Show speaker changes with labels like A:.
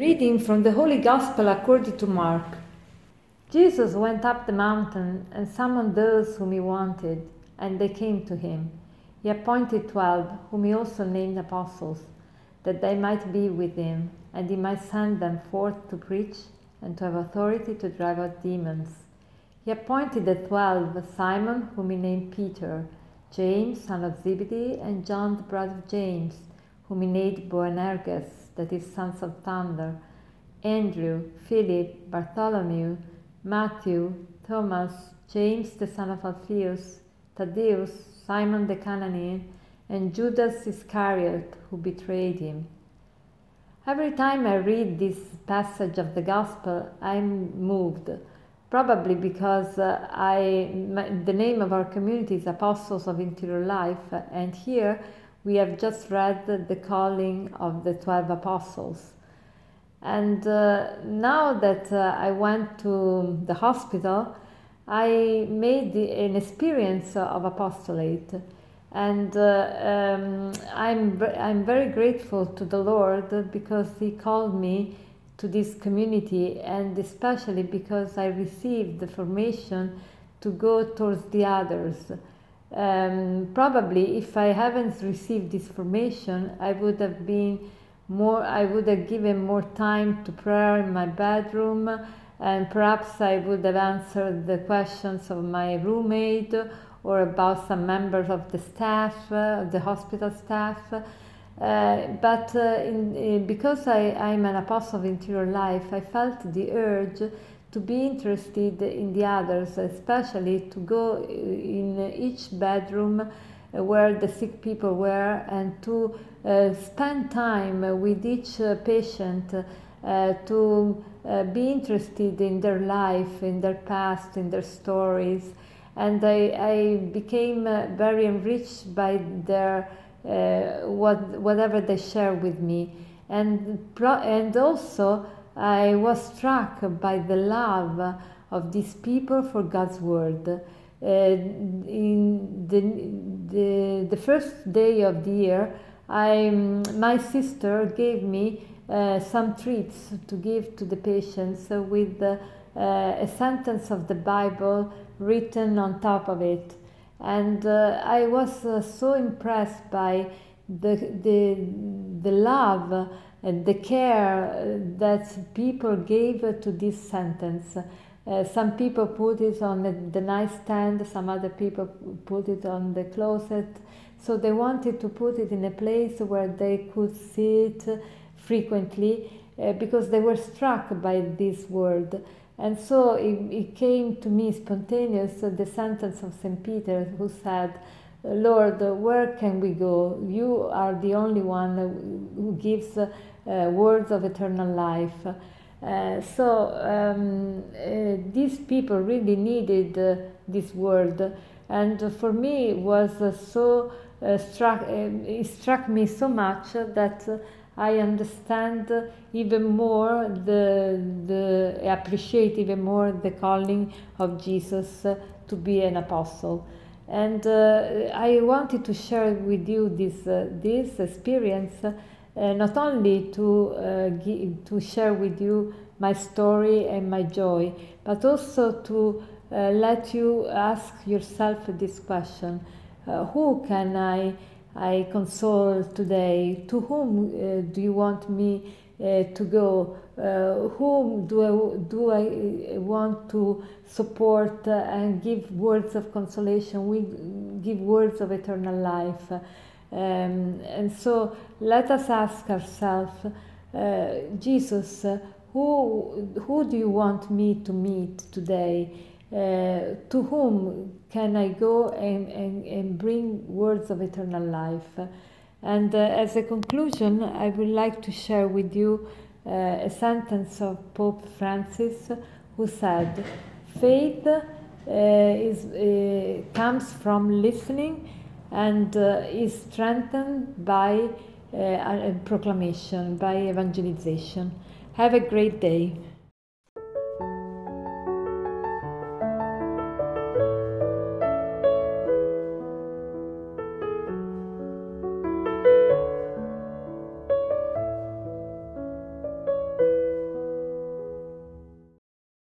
A: Reading from the Holy Gospel according to Mark. Jesus went up the mountain and summoned those whom he wanted, and they came to him. He appointed twelve, whom he also named apostles, that they might be with him, and he might send them forth to preach and to have authority to drive out demons. He appointed the twelve Simon, whom he named Peter, James, son of Zebedee, and John, the brother of James, whom he named Boanerges that is sons of thunder, Andrew, Philip, Bartholomew, Matthew, Thomas, James the son of Alphaeus, Thaddeus, Simon the Canaanite, and Judas Iscariot who betrayed him. Every time I read this passage of the Gospel, I'm moved. Probably because uh, I, my, the name of our community is Apostles of Interior Life, and here we have just read the calling of the 12 apostles. And uh, now that uh, I went to the hospital, I made the, an experience of apostolate. And uh, um, I'm, I'm very grateful to the Lord because He called me to this community, and especially because I received the formation to go towards the others um, probably if I haven't received this formation, I would have been more, I would have given more time to prayer in my bedroom and perhaps I would have answered the questions of my roommate or about some members of the staff, uh, the hospital staff. Uh, but uh, in, because I, I'm an apostle of interior life, I felt the urge to be interested in the others, especially to go in each bedroom where the sick people were and to uh, spend time with each uh, patient uh, to uh, be interested in their life, in their past, in their stories. And I, I became uh, very enriched by their uh, what, whatever they share with me. And, pro- and also I was struck by the love of these people for God's word. Uh, in the, the, the, first day of the year, I, my sister gave me uh, some treats to give to the patients with uh, a sentence of the Bible written on top of it. And uh, I was uh, so impressed by the, the, the love the care that people gave to this sentence. Uh, some people put it on the, the nightstand, some other people put it on the closet. So they wanted to put it in a place where they could see it frequently uh, because they were struck by this word. And so it, it came to me spontaneous uh, the sentence of St. Peter who said, Lord, where can we go? You are the only one who gives uh, words of eternal life. Uh, so um, uh, these people really needed uh, this word, and for me it was uh, so uh, struck. it struck me so much that I understand even more the the appreciate even more the calling of Jesus to be an apostle and uh, I wanted to share with you this uh, this experience, uh, not only to to share with you my story and my joy, but also to let you ask yourself this question: Who can I I console today? To whom do you want me to go? uh, whom do I, do I want to support uh, and give words of consolation, we give words of eternal life. Um, and so let us ask ourselves, uh, Jesus, uh, who, who do you want me to meet today? Uh, to whom can I go and, and, and bring words of eternal life? And uh, as a conclusion, I would like to share with you uh, a sentence of Pope Francis who said, Faith uh, is, uh, comes from listening and is strengthened by a proclamation, by evangelization. Have a great day.